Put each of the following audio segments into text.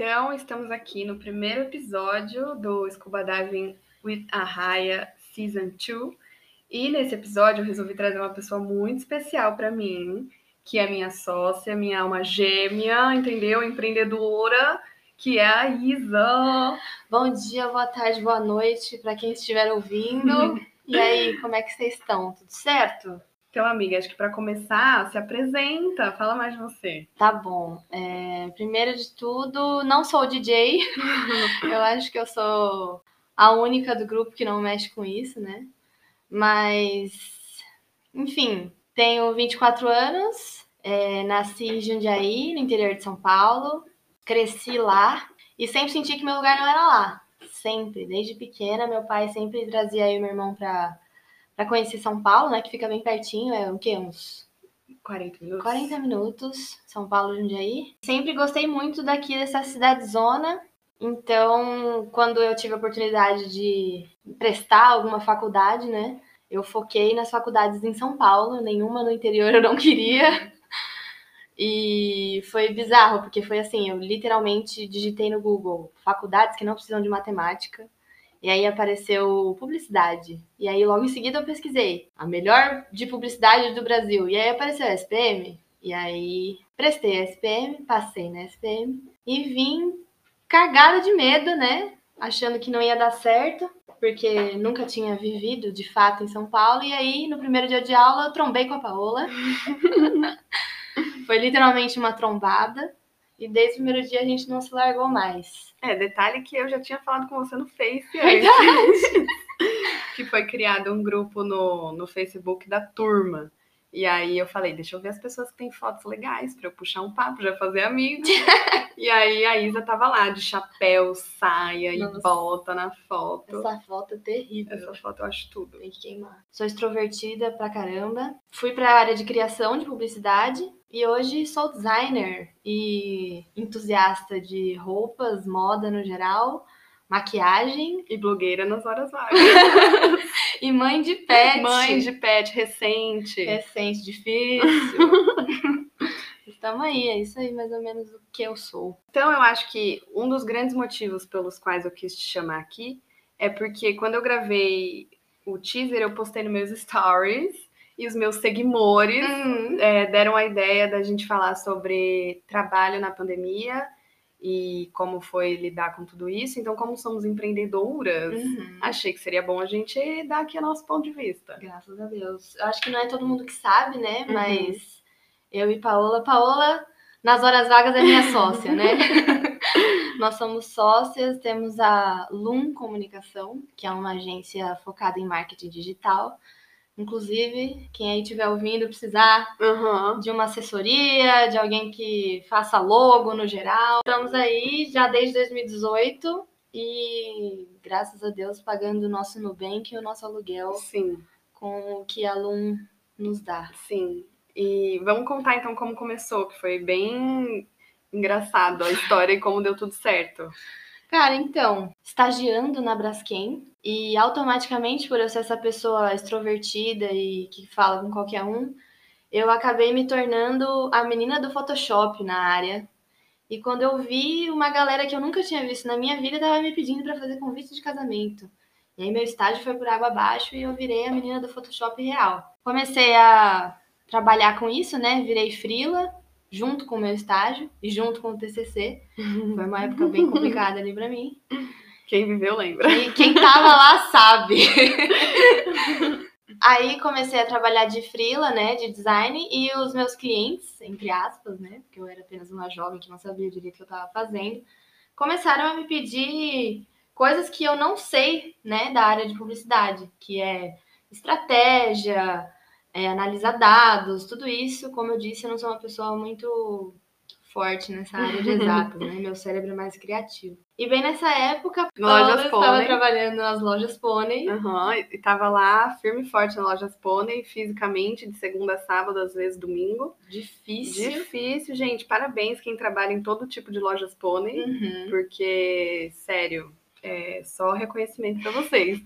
Então, estamos aqui no primeiro episódio do Scuba Diving with Arraia Season 2. E nesse episódio eu resolvi trazer uma pessoa muito especial para mim, que é minha sócia, minha alma gêmea, entendeu? Empreendedora, que é a Isa. Bom dia, boa tarde, boa noite para quem estiver ouvindo. e aí, como é que vocês estão? Tudo certo? Então, amiga, acho que para começar, se apresenta, fala mais de você. Tá bom. É, primeiro de tudo, não sou DJ. eu acho que eu sou a única do grupo que não mexe com isso, né? Mas, enfim, tenho 24 anos, é, nasci em Jundiaí, no interior de São Paulo, cresci lá e sempre senti que meu lugar não era lá. Sempre, desde pequena, meu pai sempre trazia eu e meu irmão para para conhecer São Paulo, né? Que fica bem pertinho, é o quê? Uns 40 minutos. 40 minutos, São Paulo, Jundiaí. Sempre gostei muito daqui dessa cidade zona. Então, quando eu tive a oportunidade de prestar alguma faculdade, né? Eu foquei nas faculdades em São Paulo, nenhuma no interior eu não queria. E foi bizarro, porque foi assim, eu literalmente digitei no Google faculdades que não precisam de matemática e aí apareceu publicidade. E aí logo em seguida eu pesquisei a melhor de publicidade do Brasil. E aí apareceu a SPM. E aí prestei a SPM, passei na SPM e vim cagada de medo, né? Achando que não ia dar certo, porque nunca tinha vivido de fato em São Paulo. E aí, no primeiro dia de aula, eu trombei com a Paola. Foi literalmente uma trombada. E desde o primeiro dia a gente não se largou mais. É, detalhe que eu já tinha falado com você no Face antes. que foi criado um grupo no, no Facebook da turma. E aí eu falei, deixa eu ver as pessoas que têm fotos legais para eu puxar um papo, já fazer amigo. e aí a Isa tava lá de chapéu, saia Nossa. e bota na foto. Essa foto é terrível. Essa foto eu acho tudo. Tem que queimar. Sou extrovertida pra caramba. Fui pra área de criação de publicidade e hoje sou designer e entusiasta de roupas, moda no geral, maquiagem. E blogueira nas horas vagas. e mãe de pet. Mãe de pet, recente. Recente, difícil. Estamos aí, é isso aí mais ou menos o que eu sou. Então eu acho que um dos grandes motivos pelos quais eu quis te chamar aqui é porque quando eu gravei o teaser, eu postei nos meus stories e os meus seguidores uhum. é, deram a ideia da gente falar sobre trabalho na pandemia e como foi lidar com tudo isso. Então, como somos empreendedoras, uhum. achei que seria bom a gente dar aqui o nosso ponto de vista. Graças a Deus. Eu acho que não é todo mundo que sabe, né? Uhum. Mas eu e Paola, Paola, nas horas vagas é minha sócia, né? Nós somos sócias, temos a Lum Comunicação, que é uma agência focada em marketing digital. Inclusive, quem aí estiver ouvindo precisar uhum. de uma assessoria, de alguém que faça logo no geral. Estamos aí já desde 2018 e, graças a Deus, pagando o nosso Nubank e o nosso aluguel Sim. com o que a Lum nos dá. Sim. E vamos contar então como começou, que foi bem engraçado a história e como deu tudo certo. Cara, então, estagiando na Braskem e automaticamente por eu ser essa pessoa extrovertida e que fala com qualquer um, eu acabei me tornando a menina do Photoshop na área. E quando eu vi uma galera que eu nunca tinha visto na minha vida tava me pedindo para fazer convite de casamento. E aí meu estágio foi por água abaixo e eu virei a menina do Photoshop real. Comecei a trabalhar com isso, né? Virei frila junto com o meu estágio e junto com o TCC. Foi uma época bem complicada ali para mim. Quem viveu lembra. E quem tava lá sabe. Aí comecei a trabalhar de frila, né, de design, e os meus clientes, entre aspas, né, porque eu era apenas uma jovem que não sabia direito o que eu estava fazendo, começaram a me pedir coisas que eu não sei, né, da área de publicidade, que é estratégia, é, analisar dados, tudo isso, como eu disse, eu não sou uma pessoa muito forte nessa área de exatas, né? Meu cérebro é mais criativo. E bem nessa época, lojas eu estava trabalhando nas lojas Pônei. Uhum, e estava lá firme e forte nas lojas Pônei, fisicamente, de segunda a sábado, às vezes domingo. Difícil. Difícil, gente. Parabéns quem trabalha em todo tipo de lojas Pônei, uhum. porque, sério, é só reconhecimento para vocês.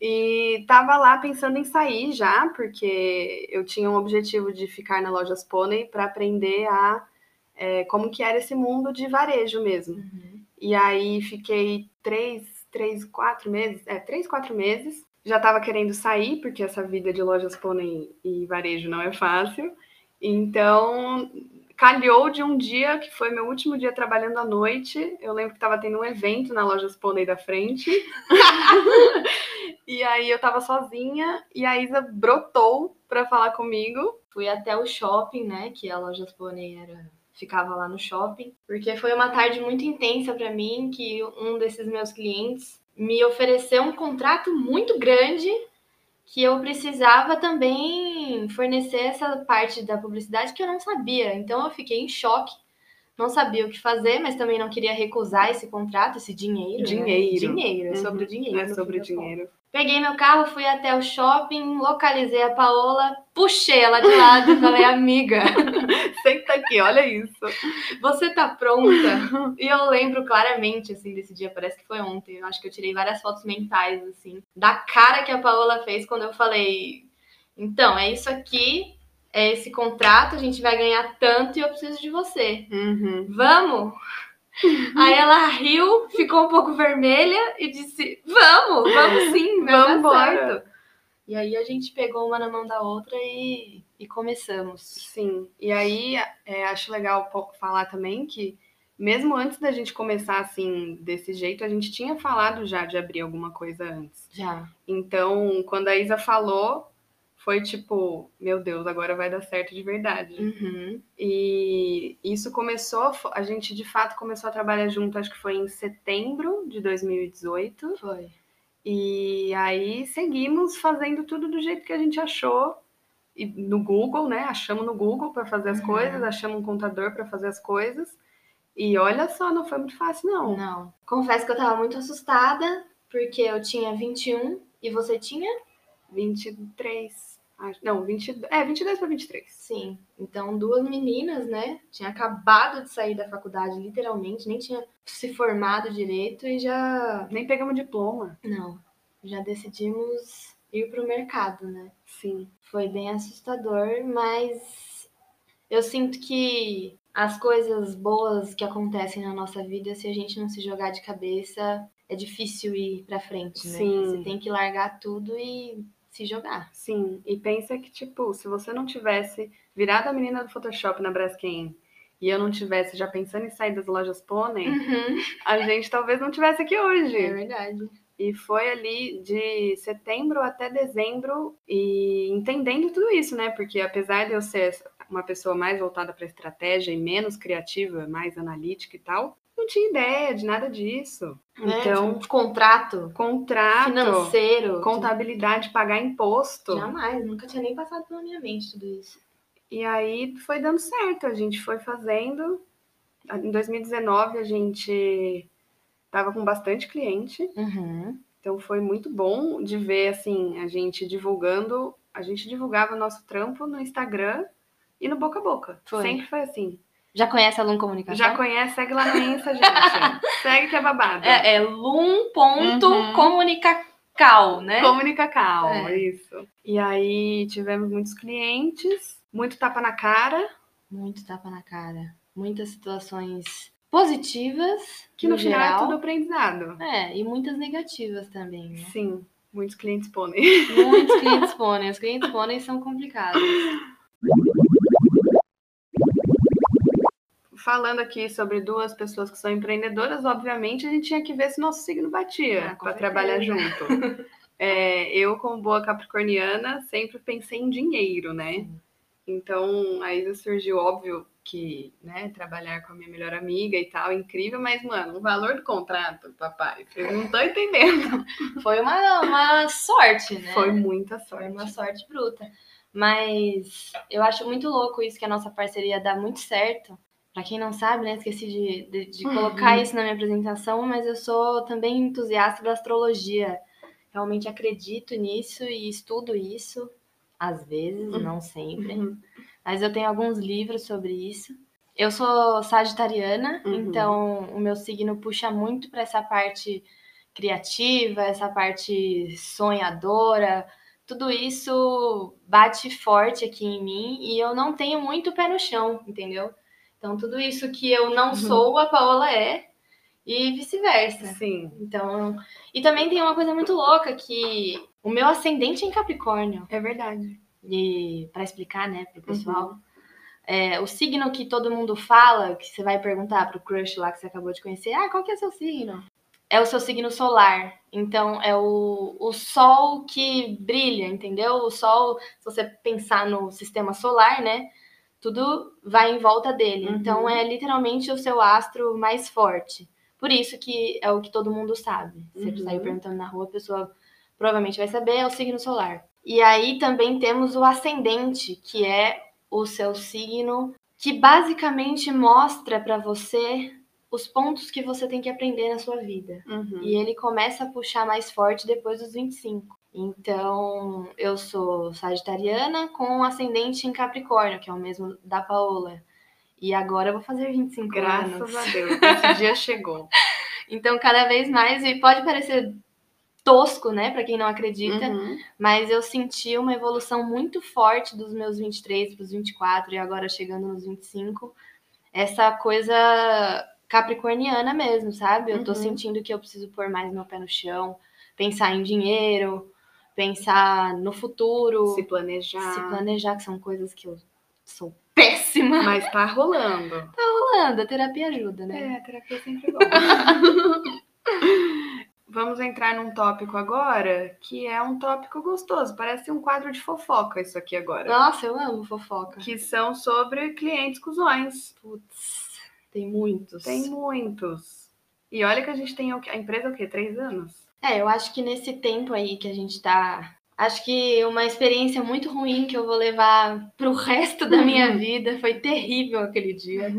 E tava lá pensando em sair já, porque eu tinha um objetivo de ficar na Lojas Pônei para aprender a é, como que era esse mundo de varejo mesmo. Uhum. E aí fiquei três, três, quatro meses, é, três, quatro meses. Já estava querendo sair, porque essa vida de lojas pônei e varejo não é fácil. Então, calhou de um dia que foi meu último dia trabalhando à noite. Eu lembro que estava tendo um evento na loja Pônei da frente. e aí eu estava sozinha e a Isa brotou para falar comigo. Fui até o shopping, né, que a loja Pônei era ficava lá no shopping, porque foi uma tarde muito intensa para mim que um desses meus clientes me ofereceu um contrato muito grande que eu precisava também fornecer essa parte da publicidade que eu não sabia. Então eu fiquei em choque, não sabia o que fazer, mas também não queria recusar esse contrato, esse dinheiro. Dinheiro. Né? Dinheiro, é uhum. sobre o dinheiro. É sobre o dinheiro. Peguei meu carro, fui até o shopping, localizei a Paola, puxei ela de lado e falei, amiga, senta aqui, olha isso. Você tá pronta? E eu lembro claramente, assim, desse dia, parece que foi ontem. Eu acho que eu tirei várias fotos mentais, assim, da cara que a Paola fez quando eu falei, então, é isso aqui, é esse contrato, a gente vai ganhar tanto e eu preciso de você. Uhum. Vamos? Aí ela riu, ficou um pouco vermelha e disse: Vamos, vamos sim, vamos embora. E aí a gente pegou uma na mão da outra e, e começamos. Sim, e aí é, acho legal falar também que mesmo antes da gente começar assim, desse jeito, a gente tinha falado já de abrir alguma coisa antes. Já. Então, quando a Isa falou, foi tipo, meu Deus, agora vai dar certo de verdade. Uhum. E isso começou, a gente de fato começou a trabalhar junto, acho que foi em setembro de 2018. Foi. E aí seguimos fazendo tudo do jeito que a gente achou. E no Google, né? Achamos no Google para fazer as uhum. coisas, achamos um contador para fazer as coisas. E olha só, não foi muito fácil, não. Não. Confesso que eu tava muito assustada, porque eu tinha 21 e você tinha? 23. Não, 20, é, 22 para 23. Sim. Então, duas meninas, né? Tinha acabado de sair da faculdade, literalmente, nem tinha se formado direito e já. Nem pegamos diploma. Não. Já decidimos ir pro mercado, né? Sim. Foi bem assustador, mas eu sinto que as coisas boas que acontecem na nossa vida, se a gente não se jogar de cabeça, é difícil ir pra frente, né? Sim. Você tem que largar tudo e se jogar. Sim, e pensa que, tipo, se você não tivesse virado a menina do Photoshop na Braskem e eu não tivesse já pensando em sair das lojas Pônei, uhum. a gente talvez não tivesse aqui hoje. É verdade. E foi ali de setembro até dezembro e entendendo tudo isso, né? Porque apesar de eu ser uma pessoa mais voltada para estratégia e menos criativa, mais analítica e tal, não tinha ideia de nada disso. É, então, contrato, contrato, financeiro, contabilidade, pagar imposto. Jamais, nunca tinha nem passado pela minha mente tudo isso. E aí foi dando certo, a gente foi fazendo. Em 2019 a gente tava com bastante cliente. Uhum. Então foi muito bom de ver assim a gente divulgando, a gente divulgava o nosso trampo no Instagram e no boca a boca. Foi. Sempre foi assim. Já conhece a Lum Comunicação? Já conhece, segue lá no Insta, gente. segue que é babado. É, é lum.comunicacal, uhum. né? Comunicacal, é. isso. E aí tivemos muitos clientes, muito tapa na cara. Muito tapa na cara. Muitas situações positivas. Que no, no final geral. é tudo aprendizado. É, e muitas negativas também, né? Sim, muitos clientes pônei. Muitos clientes pônei. Os clientes pônei são complicados. Falando aqui sobre duas pessoas que são empreendedoras, obviamente a gente tinha que ver se nosso signo batia Ah, para trabalhar junto. É, eu, como boa capricorniana, sempre pensei em dinheiro, né? Sim. Então, aí surgiu, óbvio, que, né, trabalhar com a minha melhor amiga e tal, incrível, mas, mano, o valor do contrato, papai, vocês não estão entendendo. Foi uma, uma sorte, né? Foi muita Foi sorte. uma sorte bruta. Mas eu acho muito louco isso que a nossa parceria dá muito certo. Pra quem não sabe, né, esqueci de, de, de Uhum. colocar isso na minha apresentação, mas eu sou também entusiasta da astrologia. Realmente acredito nisso e estudo isso, às vezes, não sempre. Uhum. Mas eu tenho alguns livros sobre isso. Eu sou sagitariana, Uhum. então o meu signo puxa muito para essa parte criativa, essa parte sonhadora. Tudo isso bate forte aqui em mim e eu não tenho muito pé no chão, entendeu? Então, tudo isso que eu não uhum. sou, a Paola é, e vice-versa. Sim. Então, e também tem uma coisa muito louca que o meu ascendente é em Capricórnio. É verdade. E para explicar, né, pro pessoal, uhum. é, o signo que todo mundo fala, que você vai perguntar pro crush lá que você acabou de conhecer, ah, qual que é seu signo? É o seu signo solar. Então, é o, o sol que brilha, entendeu? O sol, se você pensar no sistema solar, né? Tudo vai em volta dele. Uhum. Então é literalmente o seu astro mais forte. Por isso que é o que todo mundo sabe. Se uhum. você sair perguntando na rua, a pessoa provavelmente vai saber, é o signo solar. E aí também temos o ascendente, que é o seu signo, que basicamente mostra para você os pontos que você tem que aprender na sua vida. Uhum. E ele começa a puxar mais forte depois dos 25. Então, eu sou sagitariana com ascendente em Capricórnio, que é o mesmo da Paola. E agora eu vou fazer 25 Graças anos. Graças a Deus, esse dia chegou. Então, cada vez mais, e pode parecer tosco, né, para quem não acredita, uhum. mas eu senti uma evolução muito forte dos meus 23 para os 24 e agora chegando nos 25. Essa coisa capricorniana mesmo, sabe? Eu tô uhum. sentindo que eu preciso pôr mais meu pé no chão, pensar em dinheiro, pensar no futuro, se planejar. Se planejar, que são coisas que eu sou péssima. Mas tá rolando. Tá rolando, a terapia ajuda, né? É, a terapia é sempre bom. Vamos entrar num tópico agora que é um tópico gostoso. Parece um quadro de fofoca isso aqui agora. Nossa, eu amo fofoca. Que são sobre clientes cuzões. Putz, tem muitos. Tem muitos. E olha que a gente tem a empresa o quê? Três anos? É, eu acho que nesse tempo aí que a gente tá. Acho que uma experiência muito ruim que eu vou levar pro resto da minha vida. Foi terrível aquele dia.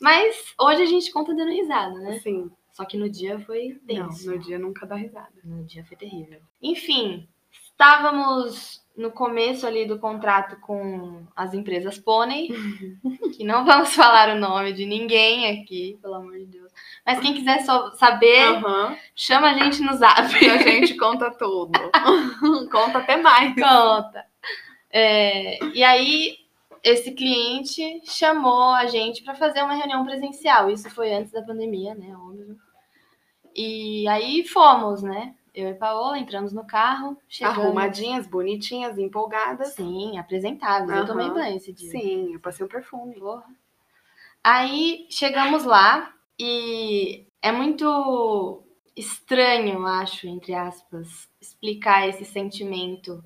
Mas hoje a gente conta dando risada, né? Sim. Só que no dia foi tenso. Não, no dia nunca dá risada. No dia foi terrível. Enfim, estávamos no começo ali do contrato com as empresas Pônei, que não vamos falar o nome de ninguém aqui, pelo amor de Deus. Mas quem quiser só saber, uhum. chama a gente no zap. A gente conta tudo. conta até mais. Conta. É, e aí, esse cliente chamou a gente para fazer uma reunião presencial. Isso foi antes da pandemia, né? Óbvio. E aí fomos, né? Eu e Paola entramos no carro, chegamos... Arrumadinhas, bonitinhas, empolgadas. Sim, apresentáveis. Uhum. Eu tomei banho esse dia. Sim, eu passei um perfume. Porra. Aí chegamos lá e é muito estranho, acho, entre aspas, explicar esse sentimento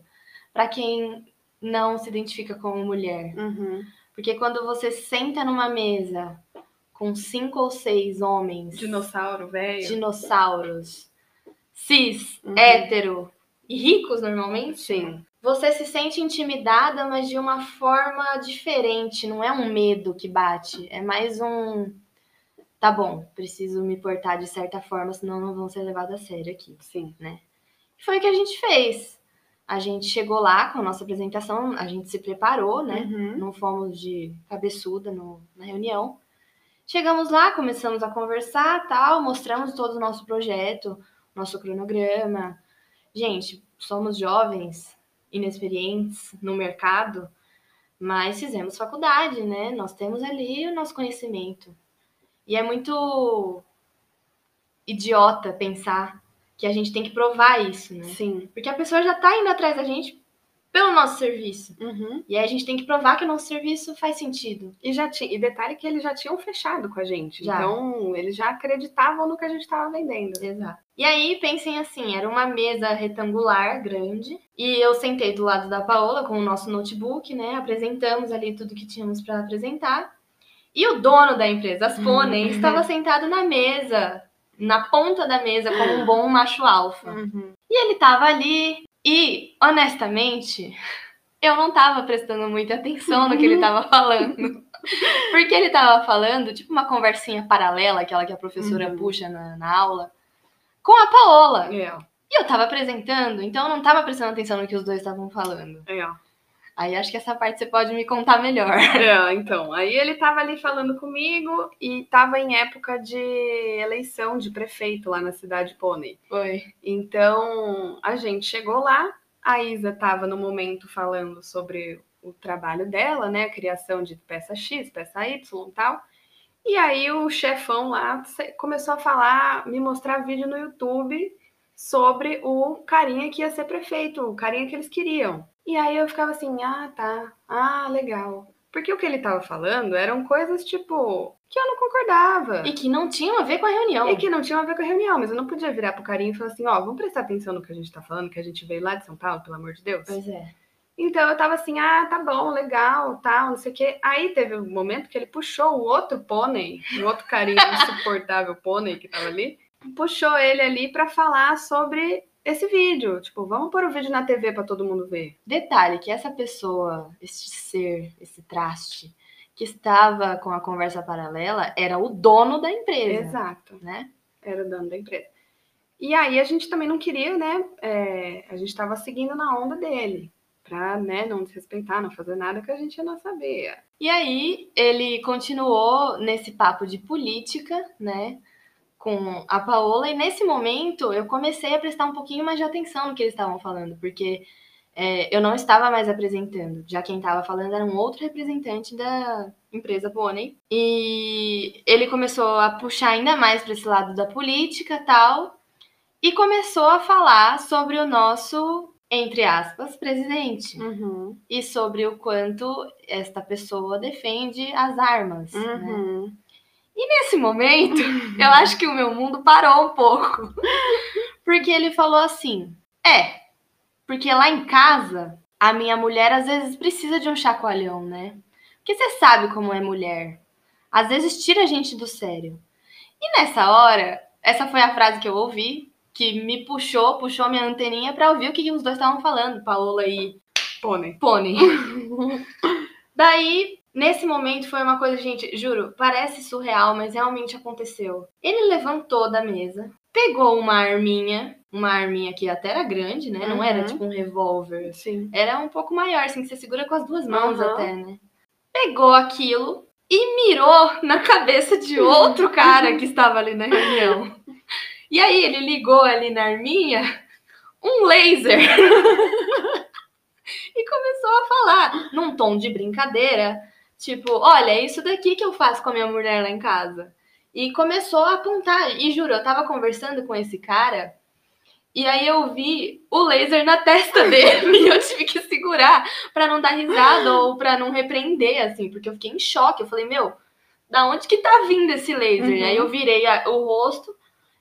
para quem não se identifica como mulher. Uhum. Porque quando você senta numa mesa com cinco ou seis homens. Dinossauro, velho. Dinossauros cis, uhum. hétero e ricos normalmente, sim. Você se sente intimidada, mas de uma forma diferente. Não é um medo que bate, é mais um. Tá bom, preciso me portar de certa forma, senão não vão ser levados a sério aqui. Sim. Né? Foi o que a gente fez. A gente chegou lá com a nossa apresentação, a gente se preparou, né? Uhum. Não fomos de cabeçuda no, na reunião. Chegamos lá, começamos a conversar, tal, mostramos todo o nosso projeto, nosso cronograma. Gente, somos jovens, inexperientes no mercado, mas fizemos faculdade, né? Nós temos ali o nosso conhecimento. E é muito idiota pensar que a gente tem que provar isso, né? Sim. Porque a pessoa já tá indo atrás da gente pelo nosso serviço. Uhum. E aí a gente tem que provar que o nosso serviço faz sentido. E já tinha, e detalhe que eles já tinham fechado com a gente. Já. Então, eles já acreditavam no que a gente estava vendendo. Exato. E aí, pensem assim, era uma mesa retangular grande, e eu sentei do lado da Paola com o nosso notebook, né? Apresentamos ali tudo que tínhamos para apresentar. E o dono da empresa, as Pônei, estava sentado na mesa, na ponta da mesa, como um bom macho alfa. Uhum. E ele estava ali, e, honestamente, eu não tava prestando muita atenção no que ele tava falando. Porque ele tava falando, tipo uma conversinha paralela, aquela que a professora uhum. puxa na, na, aula, com a Paola. Yeah. E eu tava apresentando, então eu não tava prestando atenção no que os dois estavam falando. Yeah. Aí acho que essa parte você pode me contar melhor. É, então. Aí ele tava ali falando comigo e tava em época de eleição de prefeito lá na cidade Pônei. Foi. Então a gente chegou lá, a Isa tava no momento falando sobre o trabalho dela, né? A criação de peça X, peça Y e tal. E aí o chefão lá começou a falar, me mostrar vídeo no YouTube sobre o carinha que ia ser prefeito, o carinha que eles queriam. E aí eu ficava assim, ah, tá, ah, legal. Porque o que ele tava falando eram coisas tipo que eu não concordava. E que não tinham a ver com a reunião. E que não tinham a ver com a reunião, mas eu não podia virar pro carinha e falar assim, ó, oh, vamos prestar atenção no que a gente tá falando, que a gente veio lá de São Paulo, pelo amor de Deus. Pois é. Então eu tava assim, ah, tá bom, legal, tal, não sei o quê. Aí teve um momento que ele puxou o outro pônei, o outro carinha insuportável pônei que tava ali, puxou ele ali para falar sobre esse vídeo. Tipo, vamos pôr o vídeo na TV para todo mundo ver. Detalhe que essa pessoa, este ser, esse traste que estava com a conversa paralela era o dono da empresa. Exato. Né? Era o dono da empresa. E aí a gente também não queria, né? É, a gente estava seguindo na onda dele pra, né, não desrespeitar, não fazer nada que a gente não sabia. E aí ele continuou nesse papo de política, né, com a Paola, e nesse momento eu comecei a prestar um pouquinho mais de atenção no que eles estavam falando, porque é, eu não estava mais apresentando, já quem estava falando era um outro representante da empresa Pônei, e ele começou a puxar ainda mais para esse lado da política tal, e começou a falar sobre o nosso entre aspas, presidente. Uhum. E sobre o quanto esta pessoa defende as armas. Né? Uhum. Né? E nesse momento, eu acho que o meu mundo parou um pouco. Porque ele falou assim: é, porque lá em casa, a minha mulher às vezes precisa de um chacoalhão, né? Porque você sabe como é mulher. Às vezes tira a gente do sério. E nessa hora, essa foi a frase que eu ouvi que me puxou, puxou minha anteninha para ouvir o que os dois estavam falando, Paola e Pônei. Pônei. Daí, nesse momento foi uma coisa, gente, juro, parece surreal, mas realmente aconteceu. Ele levantou da mesa, pegou uma arminha, uma arminha que até era grande, né? Não era uhum. tipo um revólver. Sim. Era um pouco maior, assim, que você segura com as duas mãos uhum. até, né? Pegou aquilo e mirou na cabeça de outro cara que estava ali na reunião. E aí ele ligou ali na arminha um laser. e começou a falar num tom de brincadeira, tipo, olha, é isso daqui que eu faço com a minha mulher lá em casa. E começou a apontar. E juro, eu tava conversando com esse cara e aí eu vi o laser na testa dele e eu tive que segurar para não dar risada ou para não repreender, assim, porque eu fiquei em choque. Eu falei, meu, da onde que tá vindo esse laser? Uhum. Aí eu virei a, o rosto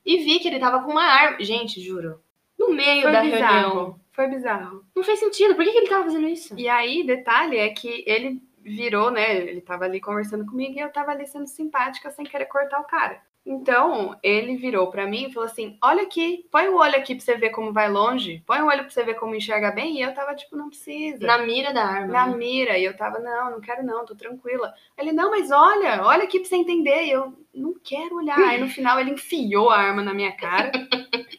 e vi que ele tava com uma arma. Gente, juro. No meio Foi da bizarro. reunião. Foi bizarro. Não fez sentido. Por que, que ele tava fazendo isso? E aí, detalhe é que ele virou, né? Ele tava ali conversando comigo e eu tava ali sendo simpática sem querer cortar o cara. Então, ele virou para mim e falou assim: Olha aqui, põe o olho aqui pra você ver como vai longe, põe o olho pra você ver como enxerga bem. E eu tava tipo: Não precisa. Na mira da arma. Na né? mira. E eu tava: Não, não quero não, tô tranquila. Ele: Não, mas olha, olha aqui pra você entender. E eu: Não quero olhar. Aí no final ele enfiou a arma na minha cara.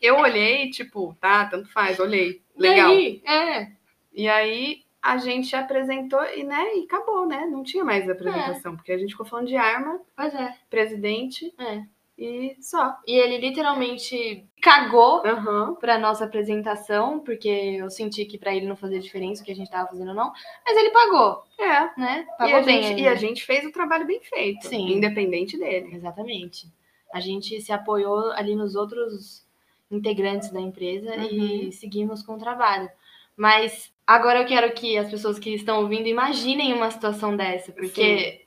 eu olhei, tipo: Tá, tanto faz, olhei. Legal. E aí? É. E aí a gente apresentou e, né, e acabou, né? Não tinha mais apresentação, é. porque a gente ficou falando de arma, pois é. presidente é. e só. E ele literalmente cagou uhum. pra nossa apresentação, porque eu senti que para ele não fazia diferença o que a gente tava fazendo ou não, mas ele pagou. É. Né? Pagou e a, bem, gente, e a gente fez o trabalho bem feito, Sim. independente dele. Exatamente. A gente se apoiou ali nos outros integrantes da empresa uhum. e seguimos com o trabalho. Mas Agora eu quero que as pessoas que estão ouvindo imaginem uma situação dessa, porque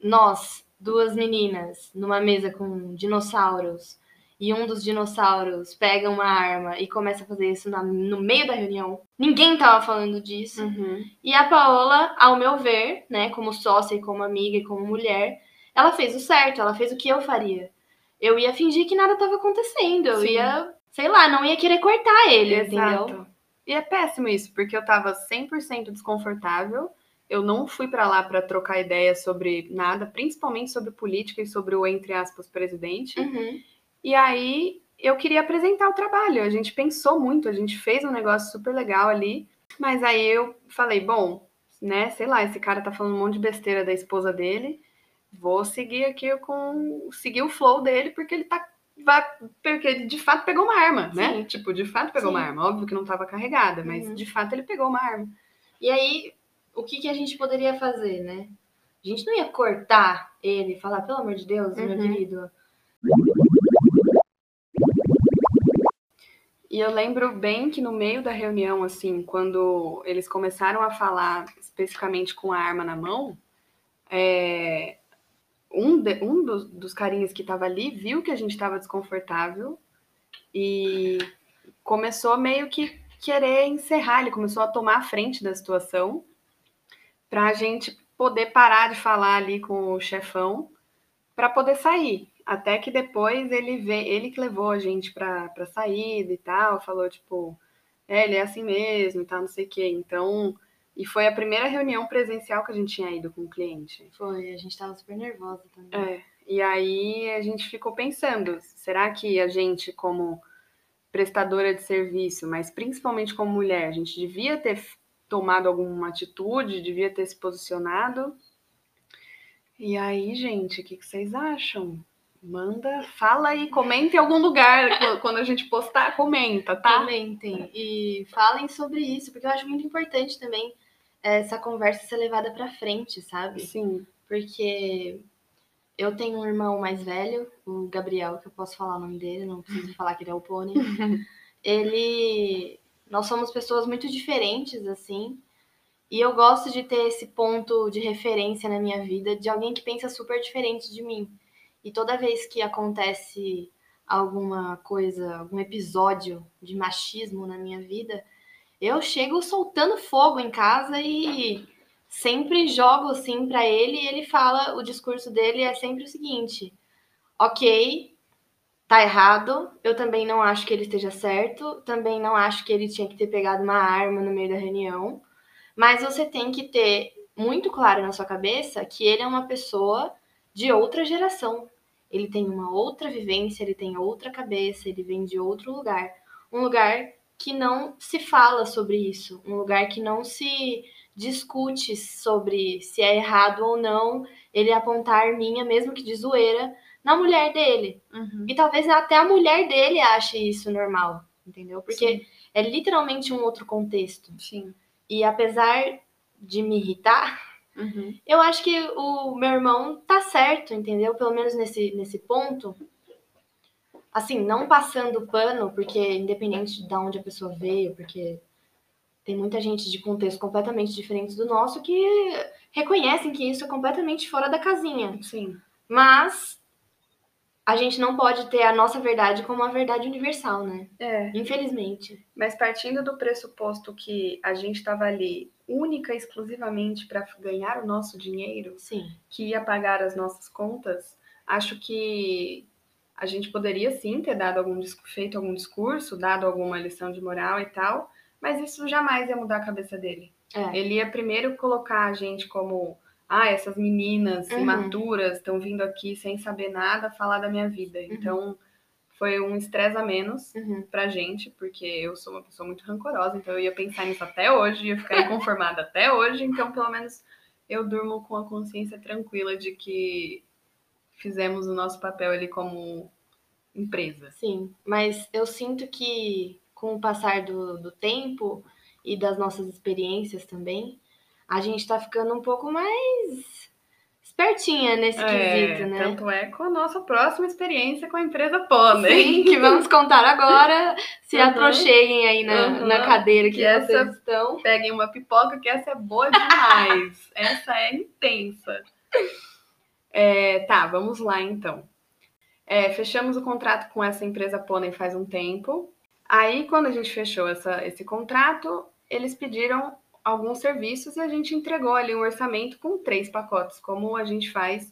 Sim. nós, duas meninas, numa mesa com dinossauros, e um dos dinossauros pega uma arma e começa a fazer isso na, no meio da reunião. Ninguém tava falando disso. Uhum. E a Paola, ao meu ver, né, como sócia e como amiga e como mulher, ela fez o certo, ela fez o que eu faria. Eu ia fingir que nada tava acontecendo, eu Sim. ia, sei lá, não ia querer cortar ele, Exato. entendeu? E é péssimo isso, porque eu tava 100% desconfortável. Eu não fui para lá para trocar ideia sobre nada, principalmente sobre política e sobre o, entre aspas, presidente. Uhum. E aí eu queria apresentar o trabalho. A gente pensou muito, a gente fez um negócio super legal ali. Mas aí eu falei, bom, né, sei lá, esse cara tá falando um monte de besteira da esposa dele. Vou seguir aqui com. seguir o flow dele, porque ele tá vai, porque de fato pegou uma arma, né? Sim. Tipo, de fato pegou Sim. uma arma. Óbvio que não estava carregada, mas uhum. de fato ele pegou uma arma. E aí, o que, que a gente poderia fazer, né? A gente não ia cortar ele e falar, pelo amor de Deus, uhum. meu querido. E eu lembro bem que no meio da reunião, assim, quando eles começaram a falar especificamente com a arma na mão, é, um, de, um dos, dos carinhas que estava ali viu que a gente estava desconfortável e começou meio que querer encerrar, ele começou a tomar a frente da situação para a gente poder parar de falar ali com o chefão para poder sair. Até que depois ele vê, ele que levou a gente para pra saída e tal, falou tipo, é, ele é assim mesmo e tal, não sei o quê. Então, e foi a primeira reunião presencial que a gente tinha ido com o cliente. Foi, a gente tava super nervosa também. É. E aí a gente ficou pensando, será que a gente como prestadora de serviço, mas principalmente como mulher, a gente devia ter tomado alguma atitude, devia ter se posicionado? E aí, gente, o que, que vocês acham? Manda, fala aí, comenta em algum lugar. Quando a gente postar, comenta, tá? Comentem e falem sobre isso, porque eu acho muito importante também essa conversa ser levada para frente, sabe? Sim. Porque eu tenho um irmão mais velho, o Gabriel, que eu posso falar o nome dele, não preciso falar que ele é o pônei. ele. Nós somos pessoas muito diferentes, assim. E eu gosto de ter esse ponto de referência na minha vida de alguém que pensa super diferente de mim. E toda vez que acontece alguma coisa, algum episódio de machismo na minha vida, eu chego soltando fogo em casa e sempre jogo assim para ele e ele fala, o discurso dele é sempre o seguinte: OK, tá errado, eu também não acho que ele esteja certo, também não acho que ele tinha que ter pegado uma arma no meio da reunião, mas você tem que ter muito claro na sua cabeça que ele é uma pessoa de outra geração ele tem uma outra vivência, ele tem outra cabeça, ele vem de outro lugar. Um lugar que não se fala sobre isso, um lugar que não se discute sobre se é errado ou não ele apontar minha, mesmo que de zoeira, na mulher dele. Uhum. E talvez até a mulher dele ache isso normal, entendeu? Porque Sim. é literalmente um outro contexto. Sim. E apesar de me irritar, Uhum. Eu acho que o meu irmão tá certo, entendeu? Pelo menos nesse, nesse ponto. Assim, não passando pano, porque independente de onde a pessoa veio, porque tem muita gente de contexto completamente diferente do nosso que reconhecem que isso é completamente fora da casinha. Sim. Mas a gente não pode ter a nossa verdade como uma verdade universal, né? É. Infelizmente. Mas partindo do pressuposto que a gente estava ali única e exclusivamente para ganhar o nosso dinheiro, sim. que ia pagar as nossas contas, acho que a gente poderia sim ter dado algum feito algum discurso, dado alguma lição de moral e tal, mas isso jamais ia mudar a cabeça dele. É. Ele ia primeiro colocar a gente como ah, essas meninas uhum. imaturas estão vindo aqui sem saber nada falar da minha vida. Uhum. Então, foi um estresse a menos uhum. pra gente, porque eu sou uma pessoa muito rancorosa, então eu ia pensar nisso até hoje, ia ficar inconformada até hoje, então pelo menos eu durmo com a consciência tranquila de que fizemos o nosso papel ali como empresa. Sim, mas eu sinto que com o passar do, do tempo e das nossas experiências também, a gente tá ficando um pouco mais espertinha nesse é, quesito, né? Tanto é com a nossa próxima experiência com a empresa Pônei. Sim, que vamos contar agora. Se uhum. aproxeguem aí na, uhum. na cadeira que, que vocês estão. Peguem uma pipoca, que essa é boa demais. essa é intensa. É, tá, vamos lá então. É, fechamos o contrato com essa empresa Pônei faz um tempo. Aí, quando a gente fechou essa, esse contrato, eles pediram alguns serviços e a gente entregou ali um orçamento com três pacotes, como a gente faz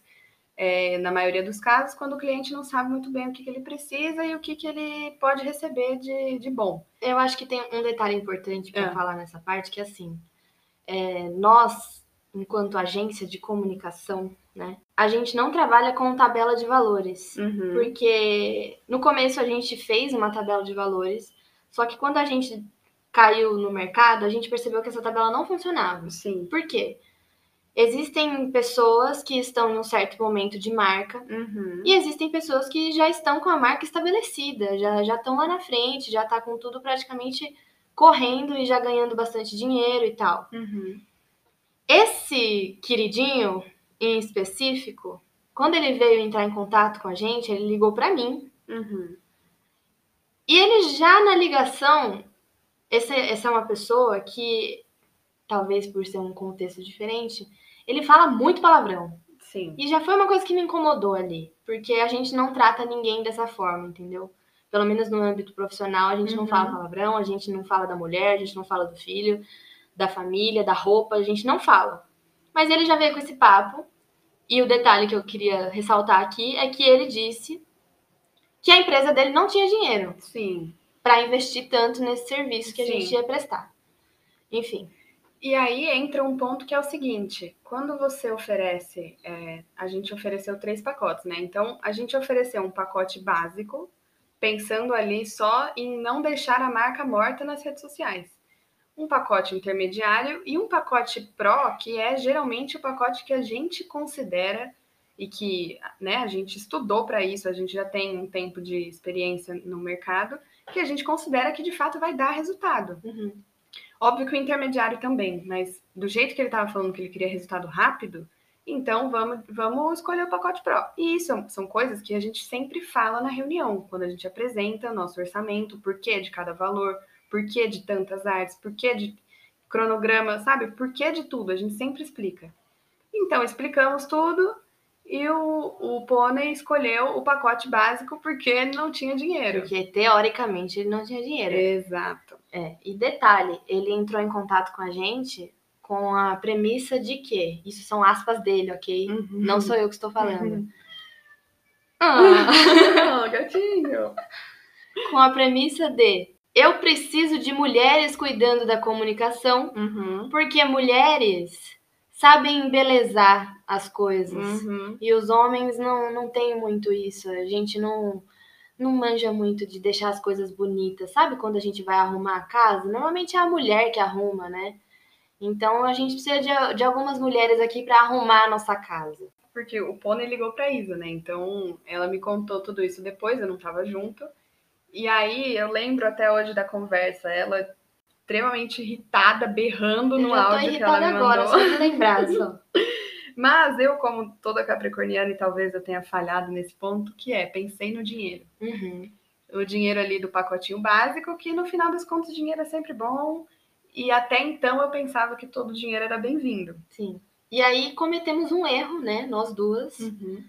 é, na maioria dos casos, quando o cliente não sabe muito bem o que, que ele precisa e o que, que ele pode receber de, de bom. Eu acho que tem um detalhe importante para é. falar nessa parte, que é assim, é, nós, enquanto agência de comunicação, né, a gente não trabalha com tabela de valores, uhum. porque no começo a gente fez uma tabela de valores, só que quando a gente caiu no mercado, a gente percebeu que essa tabela não funcionava. Sim. Por quê? Existem pessoas que estão em um certo momento de marca uhum. e existem pessoas que já estão com a marca estabelecida, já, já estão lá na frente, já está com tudo praticamente correndo e já ganhando bastante dinheiro e tal. Uhum. Esse queridinho, em específico, quando ele veio entrar em contato com a gente, ele ligou para mim. Uhum. E ele já na ligação, essa, essa é uma pessoa que, talvez por ser um contexto diferente, ele fala muito palavrão. Sim. E já foi uma coisa que me incomodou ali, porque a gente não trata ninguém dessa forma, entendeu? Pelo menos no âmbito profissional, a gente Uhum. não fala palavrão, a gente não fala da mulher, a gente não fala do filho, da família, da roupa, a gente não fala. Mas ele já veio com esse papo, e o detalhe que eu queria ressaltar aqui é que ele disse que a empresa dele não tinha dinheiro Sim. para investir tanto nesse serviço que a Sim. gente ia prestar. Enfim, E aí entra um ponto que é o seguinte: quando você oferece, é, a gente ofereceu três pacotes, né? Então a gente ofereceu um pacote básico, pensando ali só em não deixar a marca morta nas redes sociais. Um pacote intermediário e um pacote pro, que é geralmente o pacote que a gente considera e que né, a gente estudou para isso, a gente já tem um tempo de experiência no mercado, que a gente considera que de fato vai dar resultado. uhum, Óbvio que o intermediário também, mas do jeito que ele estava falando que ele queria resultado rápido, então vamos, vamos escolher o pacote Pro. E isso são, são coisas que a gente sempre fala na reunião, quando a gente apresenta nosso orçamento, por que de cada valor, por que de tantas artes, por que de cronograma, sabe? Por que de tudo, a gente sempre explica. Então, explicamos tudo e o, o Pônei escolheu o pacote básico porque não tinha dinheiro. porque teoricamente ele não tinha dinheiro. Exato. É, e detalhe, ele entrou em contato com a gente com a premissa de que, isso são aspas dele, ok? Uhum. Não sou eu que estou falando. Uhum. Ah, Ah, gatinho. com a premissa de eu preciso de mulheres cuidando da comunicação, Uhum. porque mulheres sabem embelezar as coisas. Uhum. E os homens não, não tem muito isso. A gente não, não manja muito de deixar as coisas bonitas. Sabe quando a gente vai arrumar a casa? Normalmente é a mulher que arruma, né? Então a gente precisa de, de algumas mulheres aqui para arrumar a nossa casa. Porque o Pônei ligou pra Isa, né? Então ela me contou tudo isso depois, eu não tava junto. E aí eu lembro até hoje da conversa, ela extremamente irritada, berrando Eu no áudio que ela irritada me agora, mandou. só de lembrar. Só. Mas eu, como toda capricorniana, e talvez eu tenha falhado nesse ponto, que é, pensei no dinheiro. Uhum. O dinheiro ali do pacotinho básico, que no final das contas o dinheiro é sempre bom. E até então eu pensava que todo dinheiro era bem-vindo. Sim. E aí cometemos um erro, né? Nós duas. Uhum.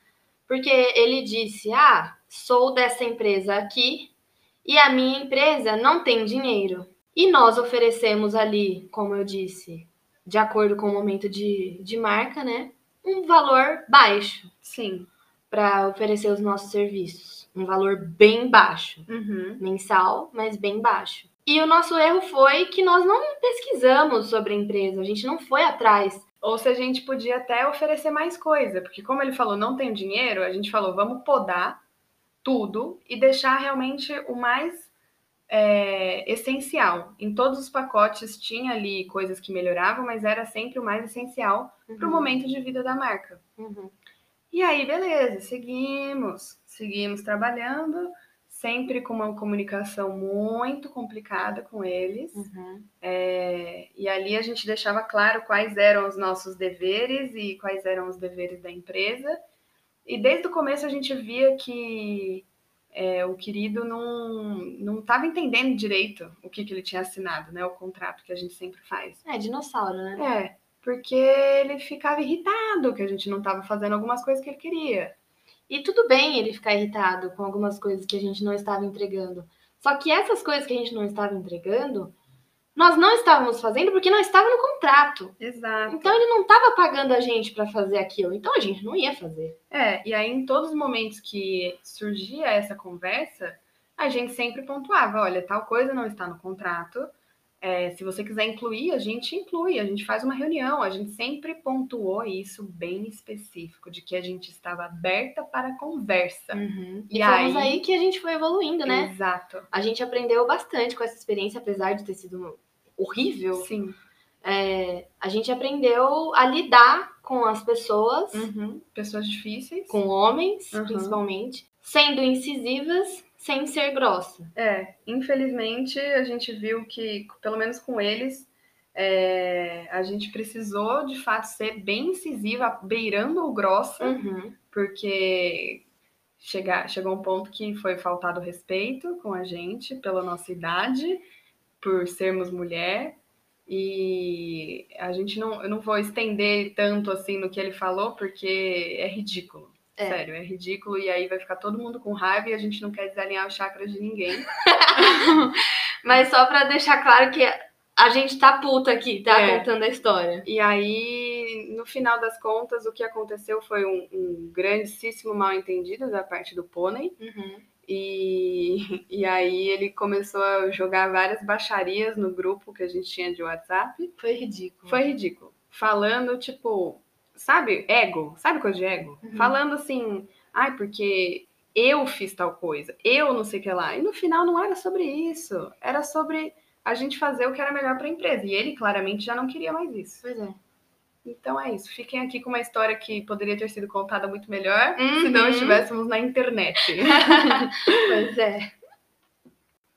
Porque ele disse: Ah, sou dessa empresa aqui e a minha empresa não tem dinheiro. E nós oferecemos ali, como eu disse, de acordo com o momento de, de marca, né? Um valor baixo Sim. para oferecer os nossos serviços. Um valor bem baixo, Uhum. mensal, mas bem baixo. E o nosso erro foi que nós não pesquisamos sobre a empresa, a gente não foi atrás. Ou se a gente podia até oferecer mais coisa, porque como ele falou, não tem dinheiro, a gente falou, vamos podar tudo e deixar realmente o mais é, essencial. Em todos os pacotes tinha ali coisas que melhoravam, mas era sempre o mais essencial para o momento de vida da marca. Uhum. E aí, beleza, seguimos, seguimos trabalhando, sempre com uma comunicação muito complicada com eles. Uhum. É, e ali a gente deixava claro quais eram os nossos deveres e quais eram os deveres da empresa. E desde o começo a gente via que é, o querido não estava entendendo direito o que, que ele tinha assinado, né? O contrato que a gente sempre faz. É dinossauro, né? É, porque ele ficava irritado que a gente não estava fazendo algumas coisas que ele queria. E tudo bem ele ficar irritado com algumas coisas que a gente não estava entregando. Só que essas coisas que a gente não estava entregando, nós não estávamos fazendo porque não estava no contrato. Exato. Então ele não estava pagando a gente para fazer aquilo. Então a gente não ia fazer. É, e aí em todos os momentos que surgia essa conversa, a gente sempre pontuava, olha, tal coisa não está no contrato. É, se você quiser incluir, a gente inclui, a gente faz uma reunião, a gente sempre pontuou isso bem específico, de que a gente estava aberta para conversa. E, E fomos aí- aí que a gente foi evoluindo, né? Exato. A gente aprendeu bastante com essa experiência, apesar de ter sido horrível. Sim. É, a gente aprendeu a lidar com as pessoas, Uhum. Pessoas difíceis. com homens, Uhum. principalmente, sendo incisivas, sem ser grossa. É, infelizmente a gente viu que, pelo menos com eles, é, a gente precisou de fato ser bem incisiva, beirando o grossa, Uhum. porque chega, chegou um ponto que foi faltado respeito com a gente pela nossa idade, por sermos mulher. E a gente não, eu não vou estender tanto assim no que ele falou, porque é ridículo. É. Sério, é ridículo. E aí vai ficar todo mundo com raiva e a gente não quer desalinhar os chakras de ninguém. Mas só pra deixar claro que a gente tá puta aqui, tá? É. Contando a história. E aí, no final das contas, o que aconteceu foi um, um grandíssimo mal entendido da parte do pônei. Uhum. E, e aí ele começou a jogar várias baixarias no grupo que a gente tinha de WhatsApp. Foi ridículo. Foi ridículo. Falando, tipo, sabe, ego? Sabe coisa de ego? Uhum. Falando assim, ai, porque eu fiz tal coisa, eu não sei o que lá. E no final não era sobre isso. Era sobre a gente fazer o que era melhor para a empresa. E ele claramente já não queria mais isso. Pois é. Então é isso. Fiquem aqui com uma história que poderia ter sido contada muito melhor Uhum. se não estivéssemos na internet. Pois é.